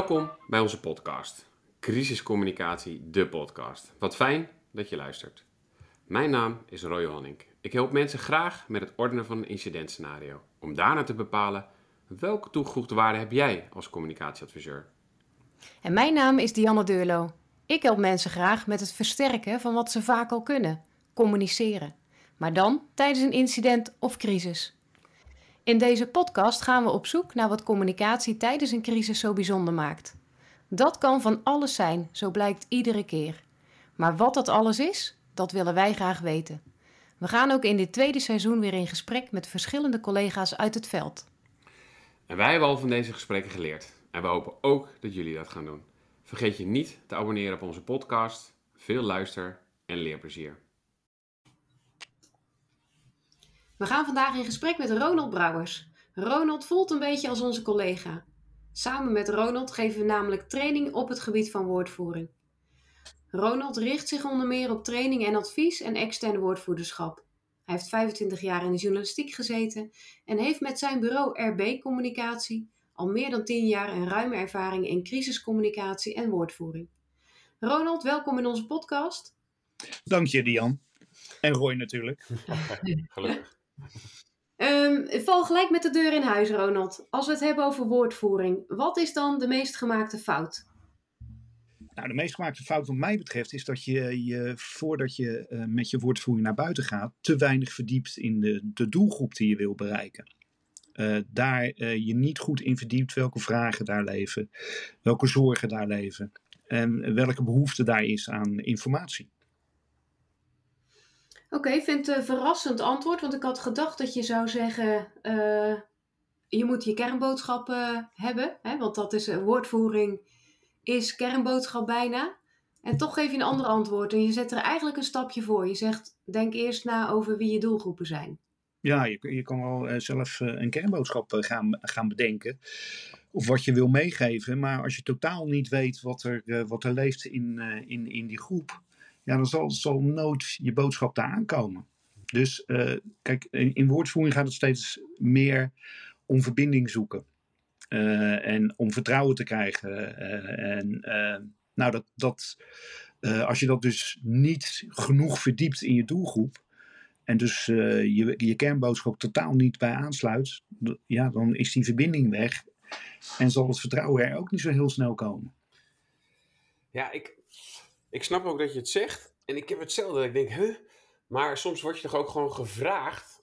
Welkom bij onze podcast. Crisiscommunicatie, de podcast. Wat fijn dat je luistert. Mijn naam is Roy Honink. Ik help mensen graag met het ordenen van een incidentscenario. Om daarna te bepalen welke toegevoegde waarde heb jij als communicatieadviseur. En mijn naam is Dianne Deurlo. Ik help mensen graag met het versterken van wat ze vaak al kunnen: communiceren. Maar dan tijdens een incident of crisis. In deze podcast gaan we op zoek naar wat communicatie tijdens een crisis zo bijzonder maakt. Dat kan van alles zijn, zo blijkt iedere keer. Maar wat dat alles is, dat willen wij graag weten. We gaan ook in dit tweede seizoen weer in gesprek met verschillende collega's uit het veld. En wij hebben al van deze gesprekken geleerd. En we hopen ook dat jullie dat gaan doen. Vergeet je niet te abonneren op onze podcast. Veel luister- en leerplezier. We gaan vandaag in gesprek met Ronald Brouwers. Ronald voelt een beetje als onze collega. Samen met Ronald geven we namelijk training op het gebied van woordvoering. Ronald richt zich onder meer op training en advies en extern woordvoerderschap. Hij heeft 25 jaar in de journalistiek gezeten en heeft met zijn bureau RB Communicatie al meer dan 10 jaar een ruime ervaring in crisiscommunicatie en woordvoering. Ronald, welkom in onze podcast. Dank je, Dian. En Roy natuurlijk. Gelukkig. Um, val gelijk met de deur in huis, Ronald. Als we het hebben over woordvoering, wat is dan de meest gemaakte fout? Nou, de meest gemaakte fout wat mij betreft is dat je je voordat je uh, met je woordvoering naar buiten gaat, te weinig verdiept in de, de doelgroep die je wil bereiken. Uh, daar uh, je niet goed in verdiept welke vragen daar leven, welke zorgen daar leven en welke behoefte daar is aan informatie. Oké, ik vind het een verrassend antwoord, want ik had gedacht dat je zou zeggen, uh, je moet je kernboodschappen hebben, hè, want dat is woordvoering is kernboodschap bijna. En toch geef je een ander antwoord en je zet er eigenlijk een stapje voor. Je zegt, denk eerst na over wie je doelgroepen zijn. Ja, je, je kan wel uh, zelf een kernboodschap gaan, gaan bedenken. Of wat je wil meegeven. Maar als je totaal niet weet wat er, wat er leeft in, in, in die groep dan zal, zal nooit je boodschap daar aankomen. Dus uh, kijk, in, in, woordvoering gaat het steeds meer om verbinding zoeken. Uh, en om vertrouwen te krijgen. Uh, en nou, dat, dat, als je dat dus niet genoeg verdiept in je doelgroep. En dus je, je kernboodschap totaal niet bij aansluit. Ja, dan is die verbinding weg. En zal het vertrouwen er ook niet zo heel snel komen. Ja, ik, ik snap ook dat je het zegt. En ik heb hetzelfde. Dat ik denk, huh? Maar soms word je toch ook gewoon gevraagd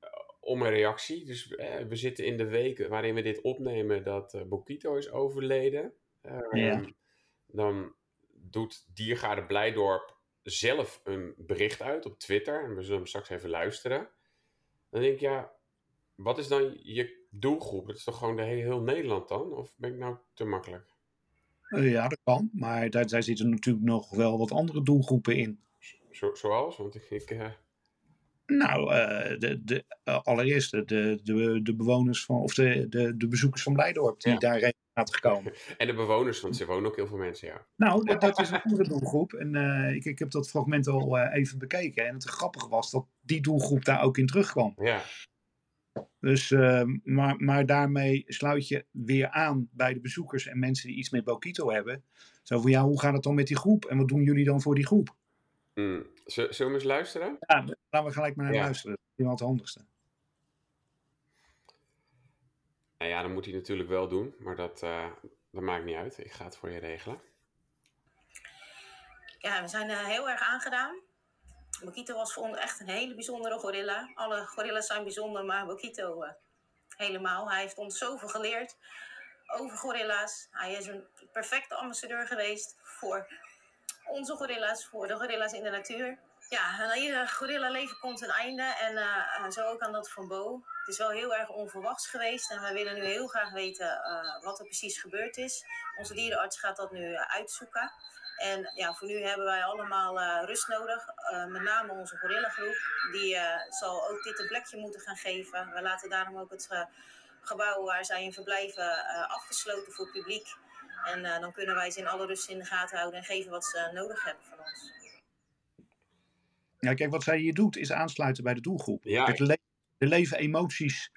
eh, om een reactie. Dus eh, we zitten in de week waarin we dit opnemen dat uh, Bokito is overleden. Uh, ja. Dan doet Diergaarde Blijdorp zelf een bericht uit op Twitter. En we zullen hem straks even luisteren. Dan denk ik, ja, wat is dan je doelgroep? Het is toch gewoon de hele, heel Nederland dan? Of ben ik nou te makkelijk? Uh, ja, dat kan. Maar daar, daar, zitten natuurlijk nog wel wat andere doelgroepen in. Zo, zoals? Want ik. ik uh... Nou, uh, de, de, allereerst de, de, de bewoners van. of de, de, de bezoekers van Blijdorp die ja. daar regelmatig komen. en de bewoners, want er wonen ook heel veel mensen, ja. Nou, dat, dat is een andere doelgroep. En ik, ik heb dat fragment al even bekeken. En het grappige was dat die doelgroep daar ook in terugkwam. Ja. Dus, uh, maar, maar daarmee sluit je weer aan bij de bezoekers en mensen die iets met Bokito hebben. Zo van, ja, hoe gaat het dan met die groep? En wat doen jullie dan voor die groep? Mm. Zullen we eens luisteren? Ja, laten we gelijk maar naar ja. luisteren. Dat is wel het handigste. Nou ja, dat moet hij natuurlijk wel doen, maar dat, uh, dat maakt niet uit. Ik ga het voor je regelen. Ja, we zijn uh, heel erg aangedaan Bokito was voor ons echt een hele bijzondere gorilla. Alle gorillas zijn bijzonder, maar Bokito uh, helemaal. Hij heeft ons zoveel geleerd over gorilla's. Hij is een perfecte ambassadeur geweest voor onze gorilla's, voor de gorilla's in de natuur. Ja, aan ieder gorilla-leven komt een einde en uh, zo ook aan dat van Bo. Het is wel heel erg onverwachts geweest en wij willen nu heel graag weten wat er precies gebeurd is. Onze dierenarts gaat dat nu uitzoeken. En ja, voor nu hebben wij allemaal uh, rust nodig. Uh, met name onze gorillagroep. Die uh, zal ook dit een plekje moeten gaan geven. We laten daarom ook het gebouw waar zij in verblijven afgesloten voor het publiek. En dan kunnen wij ze in alle rust in de gaten houden en geven wat ze nodig hebben van ons. Ja, kijk, wat zij hier doet is aansluiten bij de doelgroep. Ja. Le er leven emoties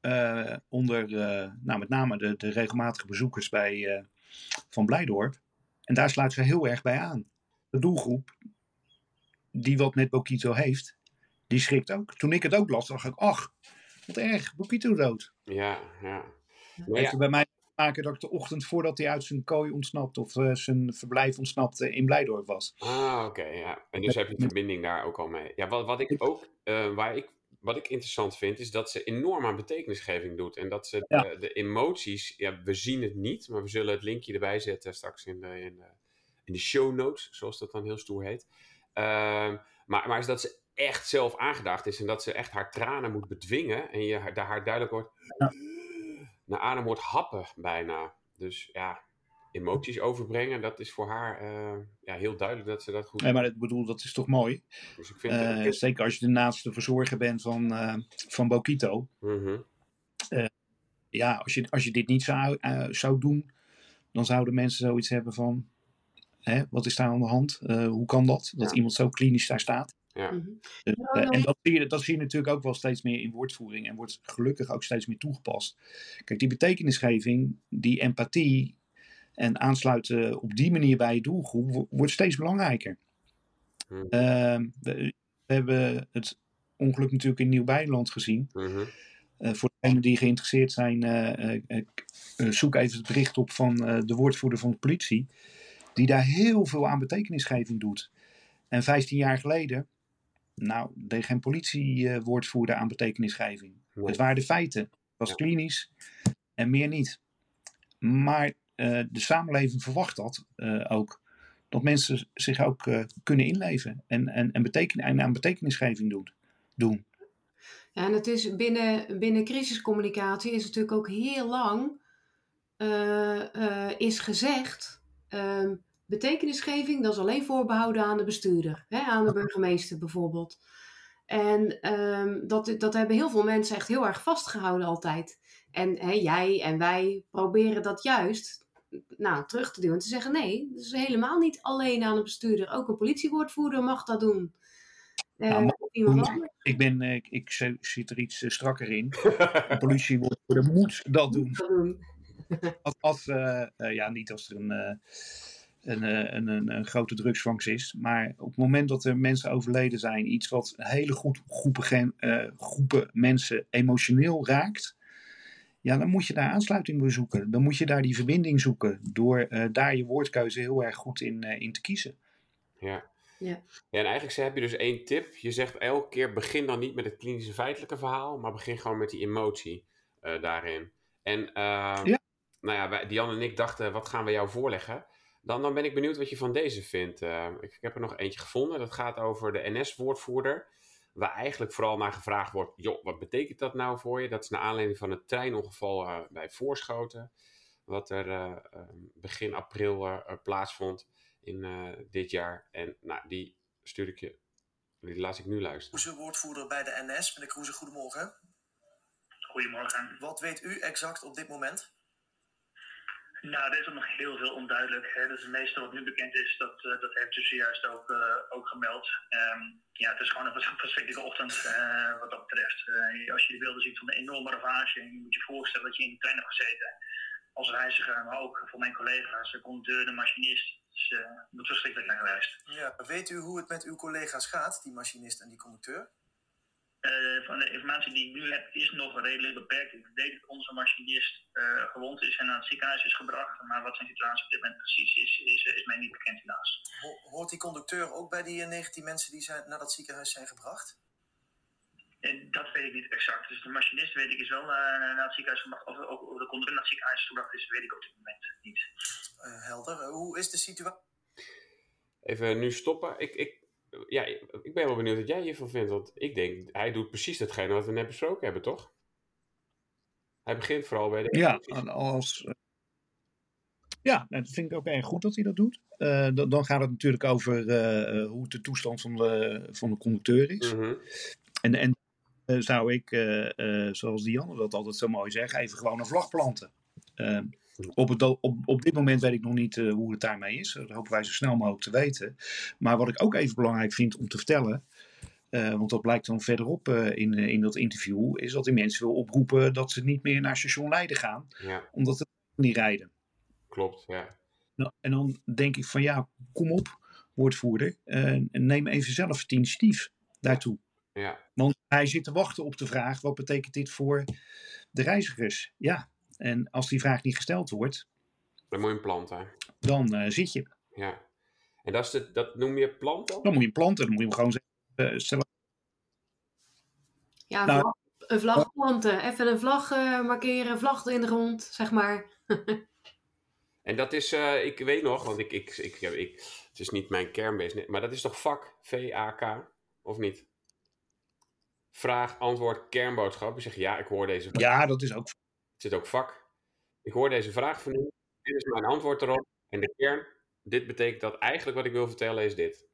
eh, onder eh, nou, met name de, de regelmatige bezoekers bij, eh, van Blijdorp. En daar sluit ze heel erg bij aan. De doelgroep die wat met Bokito heeft, die schrikt ook. Toen ik het ook las, dacht ik, ach, wat erg, Bokito dood. Ja, ja. Het Maar heeft ja, bij mij te maken dat ik de ochtend voordat hij uit zijn kooi ontsnapt of eh, zijn verblijf ontsnapte in Blijdorp was. ah, oké, ja. En dus heb je verbinding daar ook al mee. Ja, wat, wat ik ook, eh, waar ik, wat ik interessant vind, is dat ze enorm aan betekenisgeving doet. En dat ze Ja. de, de emoties, ja, we zien het niet, maar we zullen het linkje erbij zetten straks in de, in de, in de show notes, zoals dat dan heel stoer heet. Ehm, maar, maar is dat ze echt zelf aangedacht is en dat ze echt haar tranen moet bedwingen en je haar- daar haar duidelijk wordt, Ja. naar adem wordt happen bijna. Dus ja, emoties overbrengen, dat is voor haar eh, ja, heel duidelijk dat ze dat goed Nee, maar ik bedoel, dat is toch mooi? Dus ik vind Eh, het... zeker als je de naaste verzorger bent van, eh, van Bokito. Mhm. Ja, als je, als je dit niet zou, eh, zou doen, dan zouden mensen zoiets hebben van... Hè, wat is daar aan de hand? Eh, hoe kan dat? Dat Ja. iemand zo klinisch daar staat. Ja. Mhm. Dan- en dat zie, je, dat zie je natuurlijk ook wel steeds meer in woordvoering. En wordt gelukkig ook steeds meer toegepast. Kijk, die betekenisgeving, die empathie... en aansluiten op die manier bij je doelgroep... wo- wordt steeds belangrijker. Mhm. Ehm, we, we hebben het ongeluk natuurlijk in Nieuw-Beierland gezien. Mhm. Eh, voor degenen die geïnteresseerd zijn, eh, eh, zoek even het bericht op van de woordvoerder van de politie. Die daar heel veel aan betekenisgeving doet. En 15 jaar geleden, nou, deed geen politiewoordvoerder aan betekenisgeving. Nee. Het waren de feiten. Het was Ja. klinisch en meer niet. Maar de samenleving verwacht dat eh, ook. Dat mensen zich ook eh, kunnen inleven en, en, en, beteken, en aan betekenisgeving doen. doen. Ja, en het is binnen, binnen crisiscommunicatie is natuurlijk ook heel lang eh, eh, is gezegd, ehm, betekenisgeving dat is alleen voorbehouden aan de bestuurder, hè, aan de burgemeester bijvoorbeeld. En ehm, dat, dat hebben heel veel mensen echt heel erg vastgehouden altijd. En hè, jij en wij proberen dat juist nou, terug te duwen en te zeggen nee, dat is helemaal niet alleen aan de bestuurder. Ook een politiewoordvoerder mag dat doen. Eh, Nou, iemand. Ik, ben, eh, ik, ik zi- zit er iets eh, strakker in. Een politiewoordvoerder moet dat doen. Dat doen. Als, als, ja, niet als er een, eh, een, eh, een, een, een grote drugsvangst is. Maar op het moment dat er mensen overleden zijn, iets wat hele goed groepen, gen- eh, groepen mensen emotioneel raakt. Ja, dan moet je daar aansluiting bij zoeken. Dan moet je daar die verbinding zoeken. Door eh, daar je woordkeuze heel erg goed in, eh, in te kiezen. Ja. Ja. ja, en eigenlijk heb je dus één tip. Je zegt elke keer begin dan niet met het klinische feitelijke verhaal, maar begin gewoon met die emotie eh, daarin. En eh, Ja. nou ja, wij, Diane en ik dachten, wat gaan we jou voorleggen? Dan, dan ben ik benieuwd wat je van deze vindt. Eh, ik, ik heb er nog eentje gevonden. Dat gaat over de NS-woordvoerder. Waar eigenlijk vooral naar gevraagd wordt: joh, wat betekent dat nou voor je? Dat is naar aanleiding van het treinongeval eh, bij Voorschoten. Wat er eh, eh, begin april eh, plaatsvond in eh, dit jaar. En nou, die stuur ik je. Die laat ik nu luisteren. Kroeze, woordvoerder bij de NS. Meneer Kroeze, goedemorgen. Goedemorgen. Wat weet u exact op dit moment? Nou, er is nog heel veel onduidelijk. Hè. Dus het meeste wat nu bekend is, dat, eh, dat heeft u zojuist ook, eh, ook gemeld. Ehm, ja, het is gewoon een vers- verschrikkelijke ochtend eh, wat dat betreft. Als je de beelden ziet van de enorme ravage, je moet je voorstellen dat je in de trein hebt gezeten. Als reiziger, maar ook voor mijn collega's, de conducteur, de machinist. Dus het moet verschrikkelijk zijn geweest. Ja. Weet u hoe het met uw collega's gaat, die machinist en die conducteur? Eh, van de informatie die ik nu heb is nog redelijk beperkt. Ik weet dat onze machinist eh, gewond is en naar het ziekenhuis is gebracht. Maar wat zijn situatie op dit moment precies is, is, is mij niet bekend helaas. Ho- hoort die conducteur ook bij die eh, 19 mensen die zijn, naar dat ziekenhuis zijn gebracht? En dat weet ik niet exact. Dus de machinist weet ik is wel eh, naar het ziekenhuis gebracht. Of of de conducteur naar het ziekenhuis gebracht is, weet ik op dit moment niet. Eh, helder. Eh, hoe is de situatie? Even nu stoppen. Ik, ik, ja, ik ben wel benieuwd wat jij hiervan vindt. Want ik denk, hij doet precies datgene wat we net besproken hebben, toch? Hij begint vooral bij de Ja, als, eh, ja nou, dat vind ik ook erg goed dat hij dat doet. Eh, dan, dan gaat het natuurlijk over eh, hoe de toestand van de, van de conducteur is. Mhm. En, en zou ik, zoals Dianne dat altijd zo mooi zegt, even gewoon een vlag planten. Eh, op, het, op, op dit moment weet ik nog niet eh, hoe het daarmee is. Dat hopen wij zo snel mogelijk te weten. Maar wat ik ook even belangrijk vind om te vertellen. eh, want dat blijkt dan verderop uh, in, in dat interview, is dat hij mensen wil oproepen dat ze niet meer naar station Leiden gaan, Ja, omdat ze niet rijden. klopt. Ja. Nou, en dan denk ik van ja, kom op, woordvoerder, eh, neem even zelf het initiatief daartoe. Ja, Want hij zit te wachten op de vraag, wat betekent dit voor de reizigers? Ja, en als die vraag niet gesteld wordt, dan moet je hem planten. dan eh, zit je. Ja. En dat, is de, dat noem je planten? Dan moet je hem planten, dan moet je hem gewoon zeggen, eh, stel- Ja, een, Nou- vlag, een vlag planten. Even een vlag eh, markeren, vlag in de grond, zeg maar. En dat is, eh, ik weet nog, want ik, ik, ik, ik, ik- het is niet mijn kernbusiness, maar dat is toch vak, V-A-K, of niet? Vraag, antwoord, kernboodschap. Je zegt ja, ik hoor deze vraag. Ja, dat is ook. Het zit ook vak. Ik hoor deze vraag van u. Dit is mijn antwoord erop. En de kern, dit betekent dat eigenlijk wat ik wil vertellen is dit.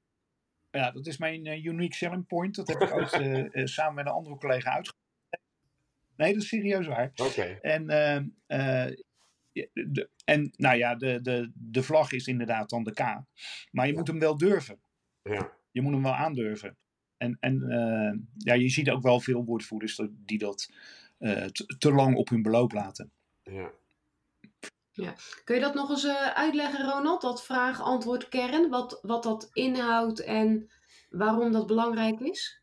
Ja, dat is mijn eh, unique selling point. Dat heb ik ooit eh, eh, samen met een andere collega uitgevoerd. Nee, dat is serieus waar. Oké, En, eh, eh, de, en nou ja, de, de, de vlag is inderdaad dan de K. Maar je moet hem wel durven. ja. Je moet hem wel aandurven. En, en ja, je ziet ook wel veel woordvoerders die dat te, te lang op hun beloop laten. ja. Kun je dat nog eens eh, uitleggen, Ronald? Dat vraag, antwoord, kern. Wat, wat dat inhoudt en waarom dat belangrijk is?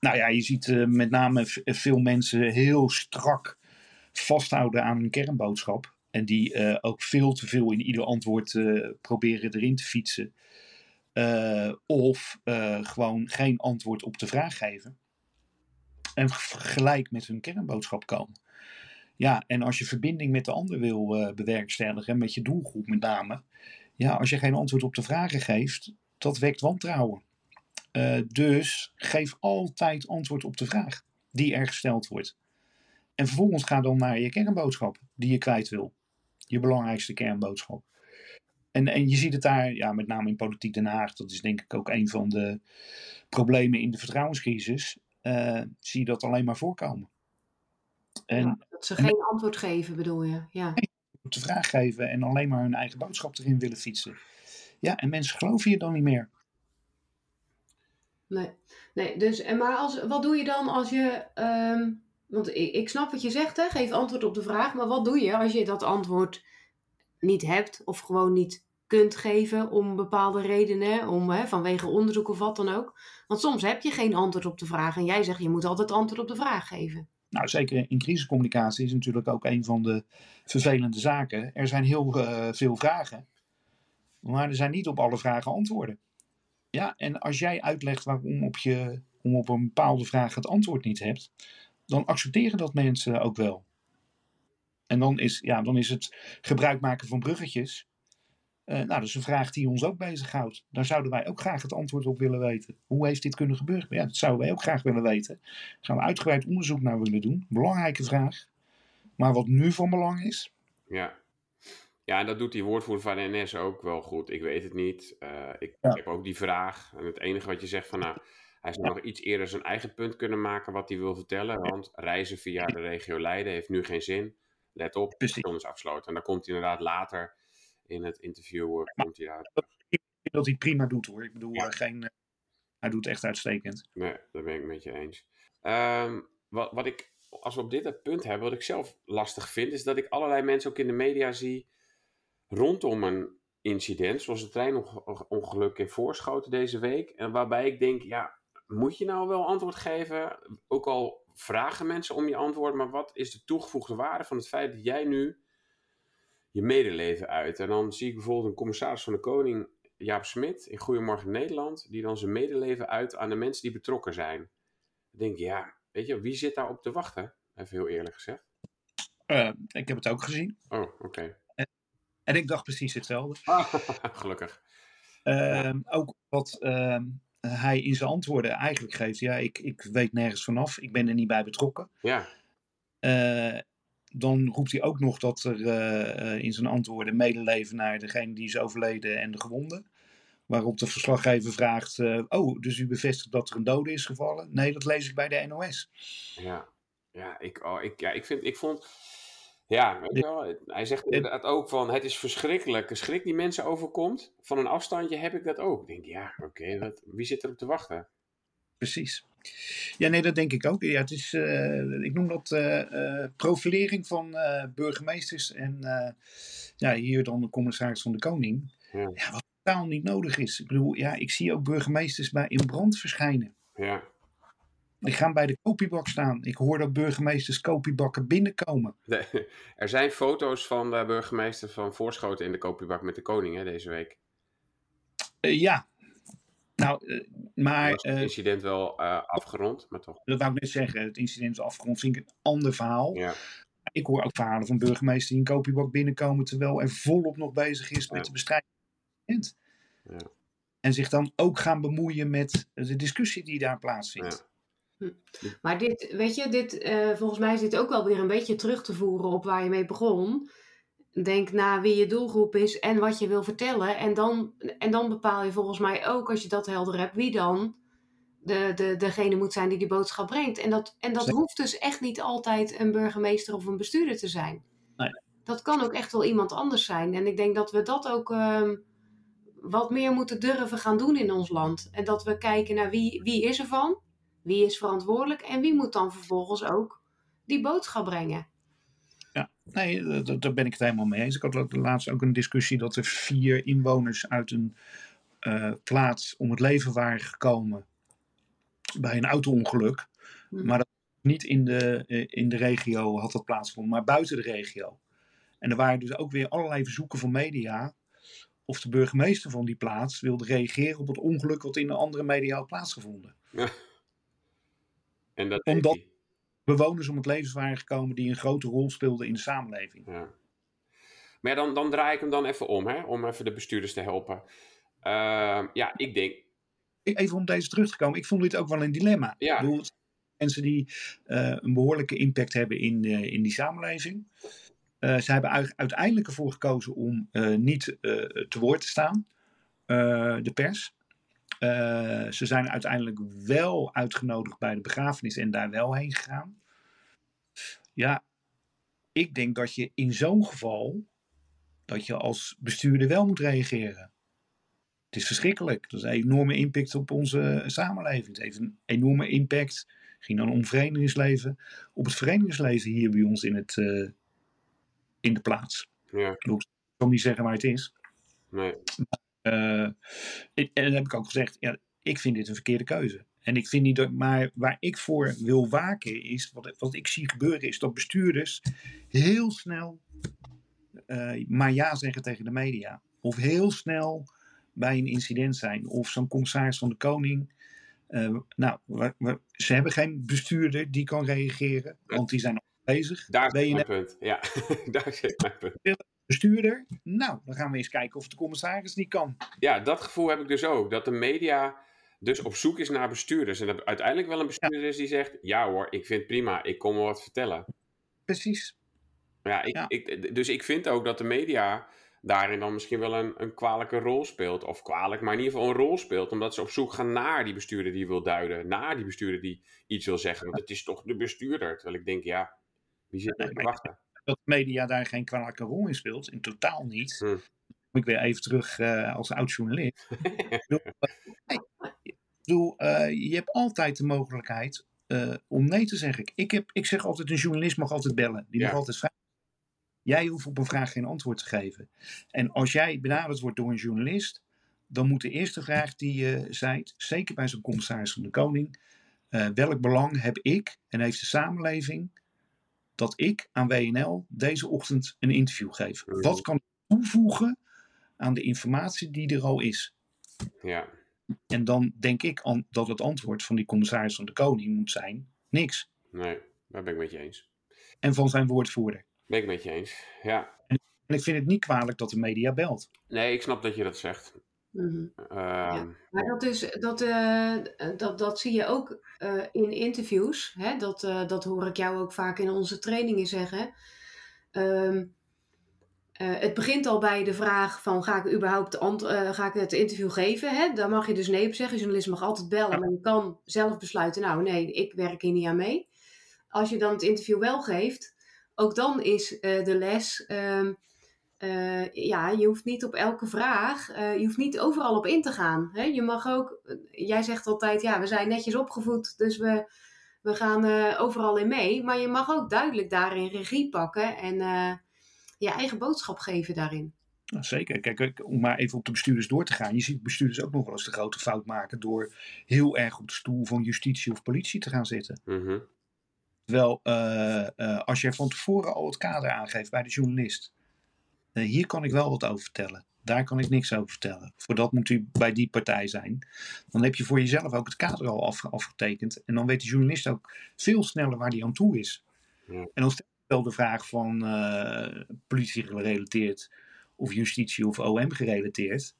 Nou ja, je ziet eh, met name veel mensen heel strak vasthouden aan hun kernboodschap. En die eh, ook veel te veel in ieder antwoord eh, proberen erin te fietsen. Eh, of eh, gewoon geen antwoord op de vraag geven. En gelijk met hun kernboodschap komen. Ja, en als je verbinding met de ander wil eh, bewerkstelligen, met je doelgroep met name. Ja, als je geen antwoord op de vragen geeft, dat wekt wantrouwen. Eh, dus geef altijd antwoord op de vraag die er gesteld wordt. En vervolgens ga dan naar je kernboodschap die je kwijt wil. Je belangrijkste kernboodschap. En, en je ziet het daar, ja, met name in Politiek Den Haag, dat is denk ik ook een van de problemen in de vertrouwenscrisis. Eh, zie je dat alleen maar voorkomen. En Ja, dat ze geen antwoord geven, bedoel je? Ja. de vraag geven en alleen maar hun eigen boodschap erin willen fietsen. Ja, en mensen geloven je dan niet meer. Nee, nee dus, en maar als, wat doe je dan als je. ehm, want ik, ik snap wat je zegt, hè? geef antwoord op de vraag. Maar wat doe je als je dat antwoord niet hebt of gewoon niet kunt geven om bepaalde redenen, om, hè, vanwege onderzoek of wat dan ook? Want soms heb je geen antwoord op de vraag en jij zegt je moet altijd antwoord op de vraag geven. Nou, zeker in crisiscommunicatie is natuurlijk ook een van de vervelende zaken. Er zijn heel eh, veel vragen, maar er zijn niet op alle vragen antwoorden. Ja, en als jij uitlegt waarom op, je, om op een bepaalde vraag het antwoord niet hebt, dan accepteren dat mensen ook wel. En dan is, ja, dan is het gebruik maken van bruggetjes. Eh, nou, dat is een vraag die ons ook bezighoudt. Daar zouden wij ook graag het antwoord op willen weten. Hoe heeft dit kunnen gebeuren? Ja, dat zouden wij ook graag willen weten. Daar gaan we uitgebreid onderzoek naar willen doen. Belangrijke vraag. Maar wat nu van belang is. Ja. Ja, en dat doet die woordvoerder van de NS ook wel goed. Ik weet het niet. Eh, ik Ja. heb ook die vraag. En het enige wat je zegt van, nou, hij zou nog iets eerder zijn eigen punt kunnen maken wat hij wil vertellen. Want reizen via de regio Leiden heeft nu geen zin. Let op, station is afgesloten. En dan komt hij inderdaad later in het interview, komt hij daar. Vind dat hij prima doet hoor. Ik bedoel, Ja. eh, geen, eh, hij doet echt uitstekend. Nee, dat ben ik met je eens. Ehm, wat, wat ik, als we op dit punt hebben, wat ik zelf lastig vind, is dat ik allerlei mensen ook in de media zie rondom een incident, zoals het treinongeluk in Voorschoten deze week. En waarbij ik denk, ja, moet je nou wel antwoord geven? Ook al vragen mensen om je antwoord, maar wat is de toegevoegde waarde van het feit dat jij nu je medeleven uit? En dan zie ik bijvoorbeeld een commissaris van de Koning, Jaap Smit, in Goedemorgen Nederland, die dan zijn medeleven uit aan de mensen die betrokken zijn. Dan denk ja, weet je, wie zit daar op te wachten? Even heel eerlijk gezegd. Eh, ik heb het ook gezien. Oh, oké. En ik dacht precies hetzelfde. Gelukkig. Ehm, ook wat ehm, hij in zijn antwoorden eigenlijk geeft. Ja, ik, ik weet nergens vanaf. Ik ben er niet bij betrokken. Ja, Eh, dan roept hij ook nog dat er eh, eh, in zijn antwoorden medeleven naar degene die is overleden en de gewonden. Waarop de verslaggever vraagt: eh, Oh, dus u bevestigt dat er een dode is gevallen? Nee, dat lees ik bij de NOS. ja. Ja, ik, oh, ik, ja, ik, vind, ik vond... Ja, wel, hij zegt inderdaad ook van, het is verschrikkelijk. Schrik die mensen overkomt, van een afstandje heb ik dat ook. Ik denk, ja, oké, wat- wie zit er op te wachten? Precies. Ja, nee, dat denk ik ook. Ja, het is, eh, ik noem dat eh, eh, profilering van burgemeesters en ja, hier dan de commissaris van de Koning. Ja. Ja, wat totaal niet nodig is. Ik bedoel, ja, ik zie ook burgemeesters bij in brand verschijnen. Ja. Die gaan bij de kopiebak staan. Ik hoor dat burgemeesters kopiebakken binnenkomen. De- er zijn foto's van de burgemeester van Voorschoten in de kopiebak met de koning hè, deze week. Ja, nou, eh, maar was het eh, incident wel eh, afgerond, maar toch. dat wou ik net zeggen. Het incident is afgerond, vind ik een ander verhaal. Ja. Ik hoor ook verhalen van burgemeesters die een kopiebak binnenkomen terwijl er volop nog bezig is met Ja. de bestrijding van het incident. Ja. En zich dan ook gaan bemoeien met de discussie die daar plaatsvindt. Maar dit, weet je, dit, eh, volgens mij is dit ook wel weer een beetje terug te voeren op waar je mee begon. Denk na wie je doelgroep is en wat je wil vertellen. En dan, en dan bepaal je volgens mij ook, als je dat helder hebt, wie dan de, de, degene moet zijn die die boodschap brengt. En dat, en dat hoeft dus echt niet altijd een burgemeester of een bestuurder te zijn. Nee. Dat kan ook echt wel iemand anders zijn. En ik denk dat we dat ook ehm, wat meer moeten durven gaan doen in ons land. En dat we kijken naar wie, wie is er van, wie is verantwoordelijk en wie moet dan vervolgens ook die boodschap brengen. Nee, eh, dat- daar ben ik het helemaal mee eens. Ik had laatst ook een discussie dat er vier inwoners uit een eh, plaats om het leven waren gekomen bij een auto-ongeluk. Hm. Maar dat niet in de, eh, in de regio had dat plaatsgevonden, maar buiten de regio. En er waren dus ook weer allerlei verzoeken van media of de burgemeester van die plaats wilde reageren op het ongeluk wat in de andere media had plaatsgevonden. En dat Omdat-. Bewoners om het leven waren gekomen die een grote rol speelden in de samenleving. Ja. Maar ja, dan, dan draai ik hem dan even om, hè, om even de bestuurders te helpen. Ehm, ja, ik denk, even om deze terug te komen, ik vond dit ook wel een dilemma. Ja. Ik bedoel, mensen die eh, een behoorlijke impact hebben in, eh, in die samenleving. Eh, ze hebben uiteindelijk ervoor gekozen om niet te woord te staan, de pers. Eh, ze zijn uiteindelijk wel uitgenodigd bij de begrafenis en daar wel heen gegaan. Ja, ik denk dat je in zo'n geval, dat je als bestuurder wel moet reageren. Het is verschrikkelijk. Dat is een enorme impact op onze samenleving. Het heeft een enorme impact. Ging dan om verenigingsleven. Op het verenigingsleven hier bij ons in, het, eh, in de plaats. ja, Ik kan niet zeggen waar het is. nee, ik- en dan heb ik ook gezegd, ja, ik vind dit een verkeerde keuze. En ik vind niet dat, maar waar ik voor wil waken is, wat, wat ik zie gebeuren, is dat bestuurders heel snel eh, maar ja zeggen tegen de media. Of heel snel bij een incident zijn. Of zo'n commissaris van de Koning. eh, nou, we- we- ze hebben geen bestuurder die kan reageren, want die zijn al bezig. daar Ben zit mijn punt. Ja, daar zit mijn punt. Bestuurder? Nou, dan gaan we eens kijken of de commissaris niet kan. Ja, dat gevoel heb ik dus ook. Dat de media dus op zoek is naar bestuurders. En dat uiteindelijk wel een bestuurder is die zegt... Ja hoor, ik vind het prima, ik kom wel wat vertellen. Precies. Ja, ik, Ja. Ik, dus ik vind ook dat de media daarin dan misschien wel een, een kwalijke rol speelt. Of kwalijk, maar in ieder geval een rol speelt. Omdat ze op zoek gaan naar die bestuurder die wil duiden. Naar die bestuurder die iets wil zeggen. Want het is toch de bestuurder. Terwijl ik denk, ja, wie zit er te wachten? Dat media daar geen kwalijke rol in speelt. In totaal niet. Hm. Moet ik weer even terug eh, als oud-journalist. ik bedoel, eh, ik bedoel, eh, je hebt altijd de mogelijkheid om nee te zeggen. Ik, heb, ik zeg altijd, een journalist mag altijd bellen. Die Ja. mag altijd vragen. Jij hoeft op een vraag geen antwoord te geven. En als jij benaderd wordt door een journalist, dan moet de eerste vraag die je zijt, zeker bij zo'n commissaris van de Koning, welk belang heb ik en heeft de samenleving dat ik aan WNL deze ochtend een interview geef? Wat kan ik toevoegen aan de informatie die er al is? Ja, En dan denk ik an- dat het antwoord van die commissaris van de Koning moet zijn: niks. nee, daar ben ik met je eens. En van zijn woordvoerder. Ben ik met je eens. Ja, En ik vind het niet kwalijk dat de media belt. nee, ik snap dat je dat zegt. Mhm. Ehm, Maar dat, is, dat, eh, dat, dat zie je ook eh, in interviews. Hè? Dat, eh, dat hoor ik jou ook vaak in onze trainingen zeggen. Ehm, eh, het begint al bij de vraag van ga ik überhaupt eh, ga ik het interview geven? Hè? Dan mag je dus nee op zeggen. Een journalist mag altijd bellen, maar je kan zelf besluiten. Nou nee, ik werk hier niet aan mee. Als je dan het interview wel geeft, ook dan is eh, de les. ehm, eh, ja, je hoeft niet op elke vraag, eh, je hoeft niet overal op in te gaan. Hè? Je mag ook, jij zegt altijd, ja, we zijn netjes opgevoed, dus we, we gaan eh, overal in mee. Maar je mag ook duidelijk daarin regie pakken en eh, je eigen boodschap geven daarin. Nou, zeker. Kijk, om maar even op de bestuurders door te gaan. Je ziet bestuurders ook nog wel eens de grote fout maken door heel erg op de stoel van justitie of politie te gaan zitten. Mhm. Terwijl eh, eh, als je van tevoren al het kader aangeeft bij de journalist. Eh, hier kan ik wel wat over vertellen. Daar kan ik niks over vertellen. Voor dat moet u bij die partij zijn. Dan heb je voor jezelf ook het kader al afge- afgetekend. En dan weet de journalist ook veel sneller waar die aan toe is. Ja. En dan stel je wel de vraag van eh, politie gerelateerd of justitie of OM gerelateerd.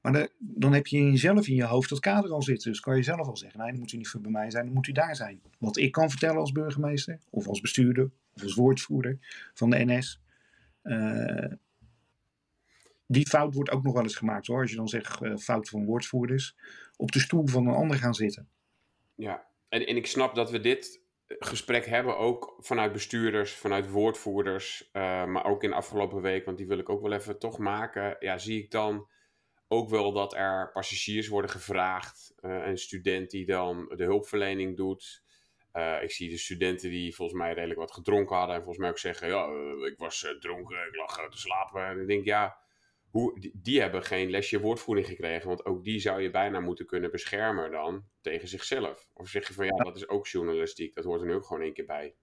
Maar de- dan heb je in jezelf in je hoofd dat kader al zitten. Dus kan je zelf al zeggen, nee, dan moet u niet voor bij mij zijn, dan moet u daar zijn. Wat ik kan vertellen als burgemeester, of als bestuurder, of als woordvoerder van de NS. Eh, die fout wordt ook nog wel eens gemaakt hoor. Als je dan zegt eh, fout van woordvoerders. Op de stoel van een ander gaan zitten. Ja, en, en ik snap dat we dit gesprek hebben ook vanuit bestuurders, vanuit woordvoerders, eh, maar ook in de afgelopen week, want die wil ik ook wel even toch maken. Ja, zie ik dan ook wel dat er passagiers worden gevraagd, eh, een student die dan de hulpverlening doet. Eh, ik zie de studenten die volgens mij redelijk wat gedronken hadden en volgens mij ook zeggen, ja, eh, ik was eh, dronken, ik lag te slapen. En ik denk, ja, hoe, die, die hebben geen lesje woordvoering gekregen, want ook die zou je bijna moeten kunnen beschermen dan tegen zichzelf. Of zeg je van, ja, dat is ook journalistiek, dat hoort er nu ook gewoon één keer bij.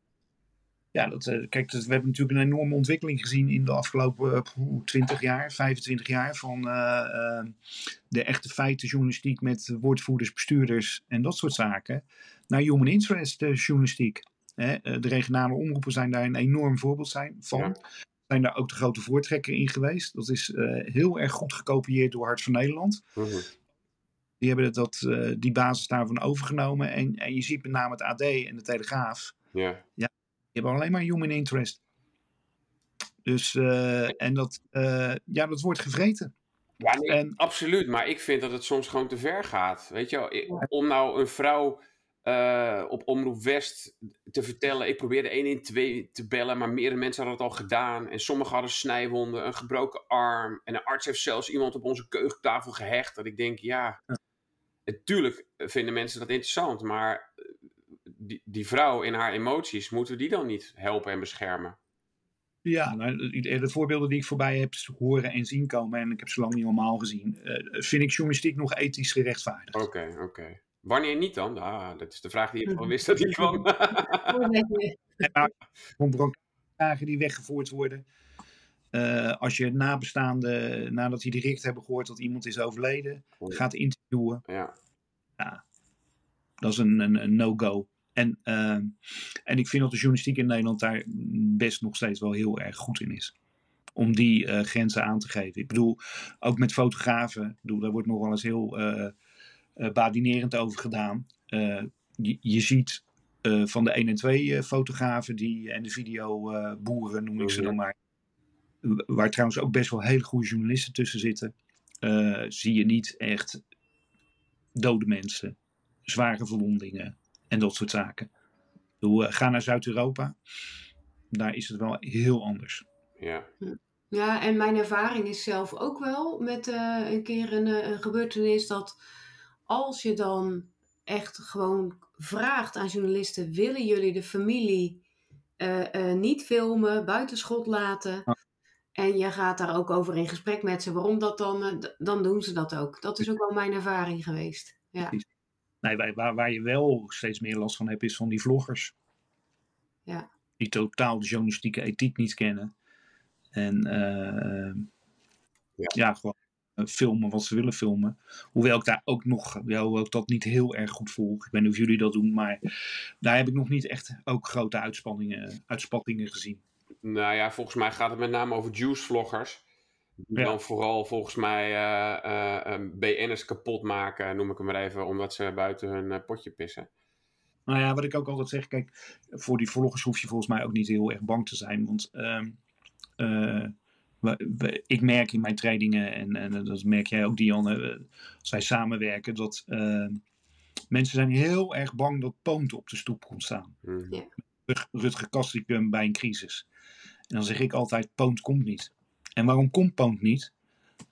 Ja, dat, eh, kijk, dat, we hebben natuurlijk een enorme ontwikkeling gezien in de afgelopen eh, poeh, 20 jaar, 25 jaar. Van eh, eh, de echte feiten journalistiek met woordvoerders, bestuurders en dat soort zaken. Naar human interest eh, journalistiek. Hè, eh, de regionale omroepen zijn daar een enorm voorbeeld zijn, van. Ja. Zijn daar ook de grote voortrekker in geweest. Dat is eh, heel erg goed gekopieerd door Hart van Nederland. Mhm. Die hebben dat, eh, die basis daarvan overgenomen. En, en je ziet met name het AD en de Telegraaf. Ja, Die hebben alleen maar human interest. Dus, eh, en dat, eh, ja, dat wordt gevreten. ja nee, En- absoluut, maar ik vind dat het soms gewoon te ver gaat. Weet je wel, om nou een vrouw eh, op Omroep West te vertellen, ik probeerde 112 te bellen, maar meerdere mensen hadden het al gedaan. En sommigen hadden snijwonden, een gebroken arm. En een arts heeft zelfs iemand op onze keukentafel gehecht. Dat ik denk, ja, natuurlijk vinden mensen dat interessant, maar die, die vrouw in haar emoties, moeten we die dan niet helpen en beschermen? Ja, nou, de, de voorbeelden die ik voorbij heb horen en zien komen, en ik heb ze lang niet allemaal gezien, eh, vind ik journalistiek nog ethisch gerechtvaardigd. Oké, oké. Wanneer niet dan? Ah, dat is de vraag die ik wel wist dat die kwam. Van branddagen die weggevoerd worden. Eh, als je nabestaanden, nadat die direct hebben gehoord dat iemand is overleden, gaat interviewen. ja. Dat is een, een, een no-go. En, eh, en ik vind dat de journalistiek in Nederland daar best nog steeds wel heel erg goed in is. Om die eh, grenzen aan te geven. Ik bedoel, ook met fotografen. Ik bedoel, daar wordt nog wel eens heel eh eh, badinerend over gedaan. Je, je ziet van de 1 en 2 eh, fotografen die, en de videoboeren, noem ik ze dan maar. Waar trouwens ook best wel hele goede journalisten tussen zitten. zie je niet echt dode mensen, zware verwondingen en dat soort zaken. Bedoel, eh, ga naar Zuid-Europa. Daar is het wel heel anders. Ja. Ja, en mijn ervaring is zelf ook wel met eh, een keer een, eh, een gebeurtenis dat als je dan echt gewoon vraagt aan journalisten, willen jullie de familie eh, eh, niet filmen, buitenschot laten? En je gaat daar ook over in gesprek met ze, waarom dat dan, dan doen ze dat ook. Dat is ook wel mijn ervaring geweest. Ja, Nee, waar, waar, je wel steeds meer last van hebt, is van die vloggers. Ja. Die totaal de journalistieke ethiek niet kennen. En eh, Ja. ja. gewoon eh, filmen wat ze willen filmen. Hoewel ik daar ook nog, ja, hoewel ik dat niet heel erg goed volg. Ik weet niet of jullie dat doen, maar daar heb ik nog niet echt ook grote uitspanningen, uitspattingen gezien. Nou ja, volgens mij gaat het met name over juice-vloggers. Die Ja. dan vooral volgens mij eh, eh, eh, BN'ers kapot maken, noem ik hem maar even, omdat ze buiten hun potje pissen. Nou ja, wat ik ook altijd zeg, kijk, voor die vloggers hoef je volgens mij ook niet heel erg bang te zijn. Want ehm, eh, we- we- ik merk in mijn trainingen, en, en dat merk jij ook, Dion, eh, als wij samenwerken, dat ehm, mensen zijn heel erg bang dat Poont op de stoep komt staan. Mhm. Ja. Rut- Rutger Kastrikum bij een crisis. En dan zeg ik altijd, Poont komt niet. En waarom komt Poont niet?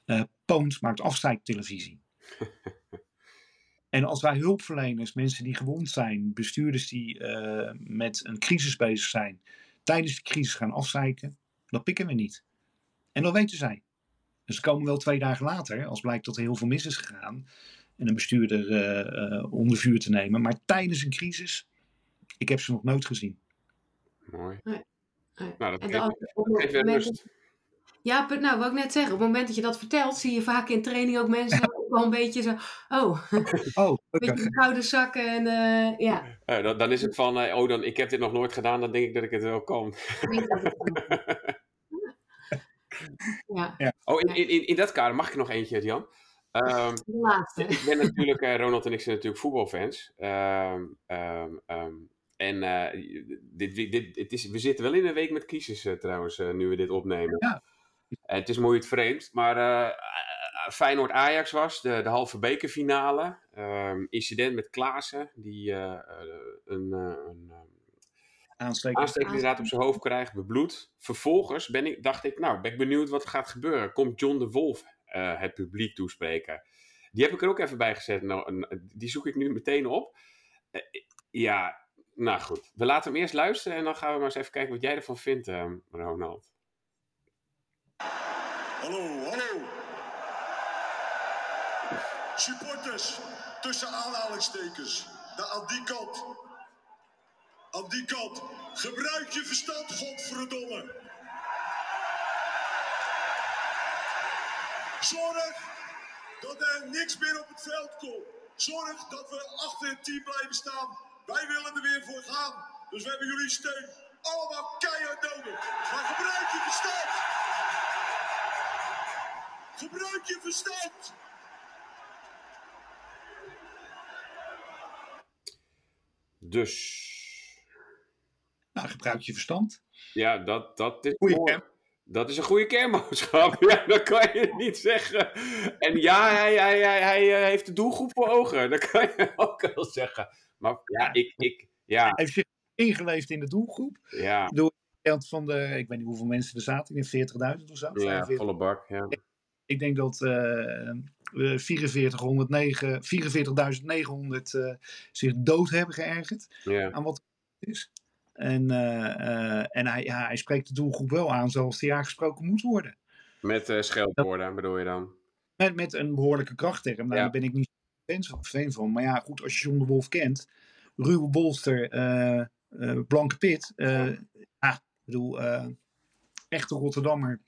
Eh Poont maakt afzeiktelevisie. en als wij hulpverleners, mensen die gewond zijn, bestuurders die eh, met een crisis bezig zijn, tijdens de crisis gaan afzeiken, dan pikken we niet. En dat weten zij. Dus ze komen wel twee dagen later, als blijkt dat er heel veel mis is gegaan, en een bestuurder eh, eh, onder vuur te nemen. Maar tijdens een crisis, ik heb ze nog nooit gezien. Mooi. Nee. Nou, dat geeft, geeft rust. Ja, nou, wat ik net zeg, op het moment dat je dat vertelt, zie je vaak in training ook mensen ook wel een beetje zo, oh, een Oh, beetje koude zakken en eh, ja. Eh, dan, dan is het van, eh, oh, dan, ik heb dit nog nooit gedaan, dan denk ik dat ik het wel kan. ik weet dat het kan. Ja, Oh, in, in, in, dat kader mag ik nog eentje, Jan. Ehm, de laatste. ik ben natuurlijk, eh, Ronald en ik zijn natuurlijk voetbalfans. Ehm, ehm, en eh, dit, dit, dit, het is, we zitten wel in een week met crisis trouwens, nu we dit opnemen. Ja. Het is mooi het vreemd, maar eh, Feyenoord-Ajax was de, de halve bekerfinale. Ehm, incident met Klaassen, die eh, eh, een, een aansteking inderdaad op zijn hoofd krijgt, bebloed. Vervolgens ben ik, dacht ik, nou, ben ik benieuwd wat er gaat gebeuren. Komt John de Wolf het publiek toespreken? Die heb ik er ook even bij gezet. Nou, die zoek ik nu meteen op. Ja, nou goed. We laten hem eerst luisteren en dan gaan we maar eens even kijken wat jij ervan vindt, Ronald. Hallo, hallo. Supporters, tussen aanhalingstekens. Daar aan die kant. Aan die kant. Gebruik je verstand, godverdomme. Zorg dat er niks meer op het veld komt. Zorg dat we achter het team blijven staan. Wij willen er weer voor gaan. Dus we hebben jullie steun allemaal keihard nodig. Maar gebruik je verstand. Gebruik je verstand! Dus, Nou, gebruik je verstand. ja, dat, dat is Goeie mooi. kern. Dat is een goede kernboodschap. Ja, dat kan je niet zeggen. En ja, hij, hij, hij, hij eh, heeft de doelgroep voor ogen. Dat kan je ook wel zeggen. Maar ja, ik, ik, ja, Hij heeft zich ingeleefd in de doelgroep. ja, Geld van de, ik weet niet hoeveel mensen er zaten, ik denk 40.000 of zo. ja, 45. volle bak. Ja. Ik denk dat eh, eh, 4409 44.900 eh, zich dood hebben geërgerd aan wat er is. En, eh, en hij, ja, hij spreekt de doelgroep wel aan zoals die aangesproken moet worden. met scheldwoorden bedoel je dan? Met, met een behoorlijke krachtterm. Nou, Ja. Daar ben ik niet fan van-. Maar ja, goed, als je John de Wolf kent. Ruwe bolster, eh, blanke pit. ja, ik bedoel, echte Rotterdammer.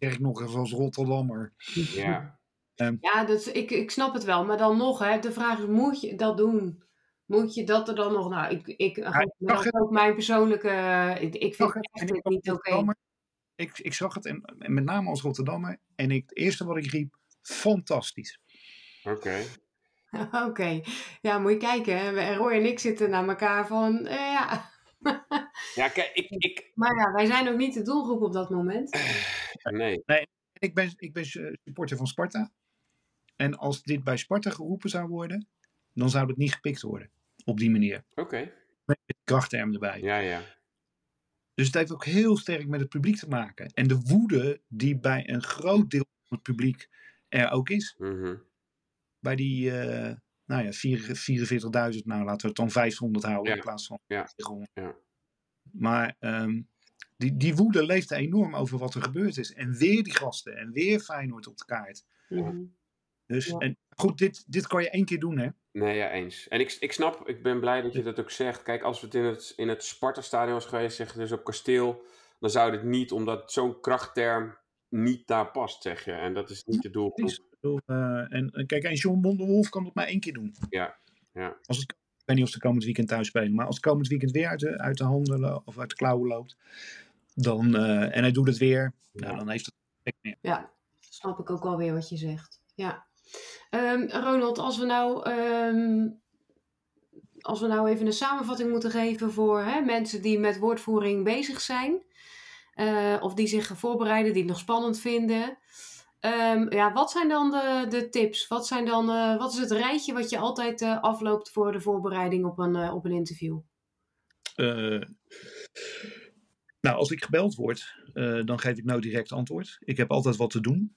Zeg ik nog even als Rotterdammer. Ja, Ja, dus ik, ik snap het wel. Maar dan nog, hè, de vraag is, moet je dat doen? Moet je dat er dan nog... Nou, ik, ik, dat is ook mijn persoonlijke... Ik, ik vind het echt ik niet oké. Ik, ik zag het en, en met name als Rotterdammer. En ik, het eerste wat ik riep, fantastisch. oké. Oké. Ja, moet je kijken. Hè. We- Roy en ik zitten naar elkaar van... eh, ja. Ja, kijk, ik, ik, Maar ja, wij zijn ook niet de doelgroep op dat moment. nee. Ik ben, ik ben supporter van Sparta. En als dit bij Sparta geroepen zou worden, dan zou het niet gepikt worden. Op die manier. Oké, Met de krachtterm erbij. ja, ja. Dus het heeft ook heel sterk met het publiek te maken. En de woede die bij een groot deel van het publiek er ook is. Mhm. Bij die, eh, nou ja, vier- 44.000, nou laten we het dan 500 houden Ja. in plaats van Ja. 400. Ja. Maar ehm, die, die woede leeft enorm over wat er gebeurd is. En weer die gasten en weer Feyenoord op de kaart. Mhm. Dus Ja. en, goed, dit, dit kan je één keer doen hè. Nee, ja, eens. En ik, ik snap, ik ben blij dat je dat ook zegt. Kijk, als we het in het, in het Sparta-stadion was geweest, zeg je dus op kasteel, dan zou dit niet, omdat zo'n krachtterm niet daar past, zeg je. En dat is niet de doelgroep. Bedoel, eh, en, en kijk, en John Bonderwolf kan het maar één keer doen. Ja, ja. Als het, weet niet of ze komend weekend thuis spelen, maar als het komend weekend weer uit de, uit de handen of uit de klauwen loopt, dan, eh, en hij doet het weer, nou, dan heeft het effect meer. Ja, snap ik ook wel weer wat je zegt. Ja. Ehm, Ronald, als we nou... ehm, als we nou even een samenvatting moeten geven voor hè, mensen die met woordvoering bezig zijn, eh, of die zich voorbereiden, die het nog spannend vinden. Ehm, ja, wat zijn dan de, de tips? Wat, zijn dan, eh, wat is het rijtje wat je altijd eh, afloopt voor de voorbereiding op een, eh, op een interview? Nou, als ik gebeld word, dan geef ik nou direct antwoord. Ik heb altijd wat te doen.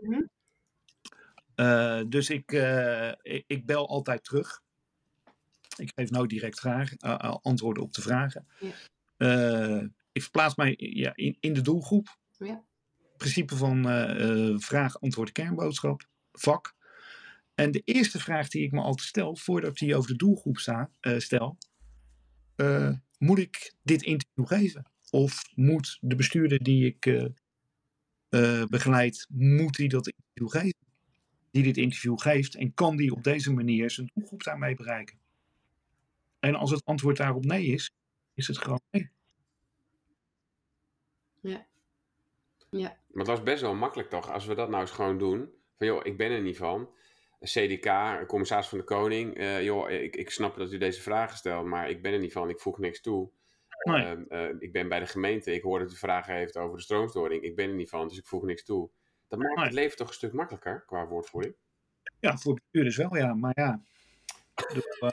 Mhm. Dus ik, ik, ik bel altijd terug. Ik geef nou direct eh, antwoorden op de vragen. Ja. Ik verplaats mij ja, in, in de doelgroep. Ja. Principe van eh, eh, vraag, antwoord, kernboodschap, vak. En de eerste vraag die ik me altijd stel, voordat ik die over de doelgroep sta, eh, stel, moet ik dit interview geven? Of moet de bestuurder die ik begeleid, moet die dat interview geven? Die dit interview geeft en kan die op deze manier zijn doelgroep daarmee bereiken? En als het antwoord daarop nee is, is het gewoon nee. Ja. Maar het was best wel makkelijk toch, als we dat nou eens gewoon doen. Van joh, ik ben er niet van. CDK, een commissaris van de Koning. eh, joh, ik, ik snap dat u deze vragen stelt, maar ik ben er niet van. Ik voeg niks toe. Nee. Ehm, eh, ik ben bij de gemeente. Ik hoor dat u vragen heeft over de stroomstoring. Ik ben er niet van, dus ik voeg niks toe. Dat maakt Nee. het leven toch een stuk makkelijker qua woordvoering. Ja, voor bestuurders wel, ja. Maar ja. Eh,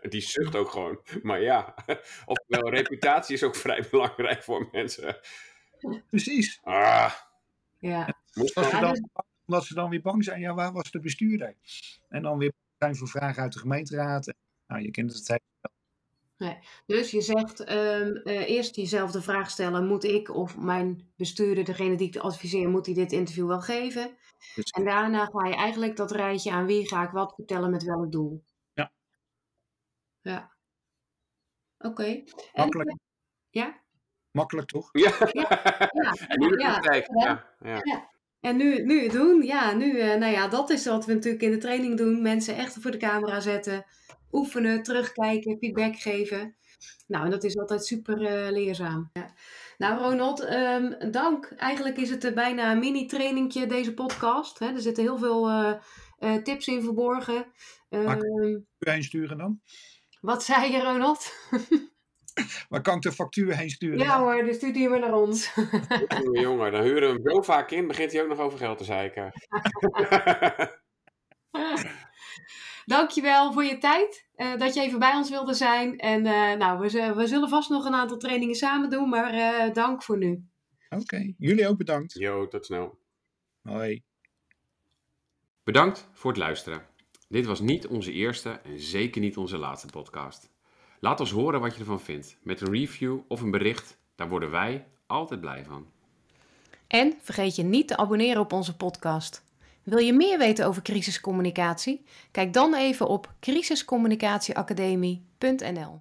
Die zucht ook gewoon. Maar ja, oftewel, reputatie is ook vrij belangrijk voor mensen. Precies. Ah, Ja. moet Als ze Ja, dan, omdat ze dan weer bang zijn, ja, waar was de bestuurder? En dan weer bang zijn voor vragen uit de gemeenteraad. Nou, je kent het. het Dus je zegt ehm, eh, eerst jezelf de vraag stellen: moet ik of mijn bestuurder, degene die ik adviseer, moet hij dit interview wel geven? Dus- En daarna ga je eigenlijk dat rijtje aan wie ga ik wat vertellen met welk doel. Ja. Ja. Oké. Makkelijk, Ja? Makkelijk toch? Ja. Ja, en nu de ja, praktijk. ja. Ja, ja. En nu, doen, ja, nu, eh, nou ja, dat is wat we natuurlijk in de training doen. Mensen echt voor de camera zetten, oefenen, terugkijken, feedback geven. Nou, en dat is altijd super eh, leerzaam. Ja. Nou, Ronald, ehm, dank. Eigenlijk is het eh, bijna een mini-trainingje, deze podcast. Hè? Er zitten heel veel eh, eh, tips in verborgen. Maar- Ehm, U heen sturen dan? wat zei je, Ronald? Waar kan ik de factuur heen sturen? ja hoor, dus stuur die maar naar ons. Jongen, jongen, dan huren we hem zo vaak in, begint hij ook nog over geld te zeiken. Dankjewel voor je tijd. eh, dat je even bij ons wilde zijn. En eh, nou, we, we zullen vast nog een aantal trainingen samen doen. Maar eh, dank voor nu. Oké, jullie ook bedankt. Yo, tot snel. Hoi. Bedankt voor het luisteren. Dit was niet onze eerste en zeker niet onze laatste podcast. Laat ons horen wat je ervan vindt. Met een review of een bericht, daar worden wij altijd blij van. En vergeet je niet te abonneren op onze podcast. Wil je meer weten over crisiscommunicatie? Kijk dan even op crisiscommunicatieacademie.nl.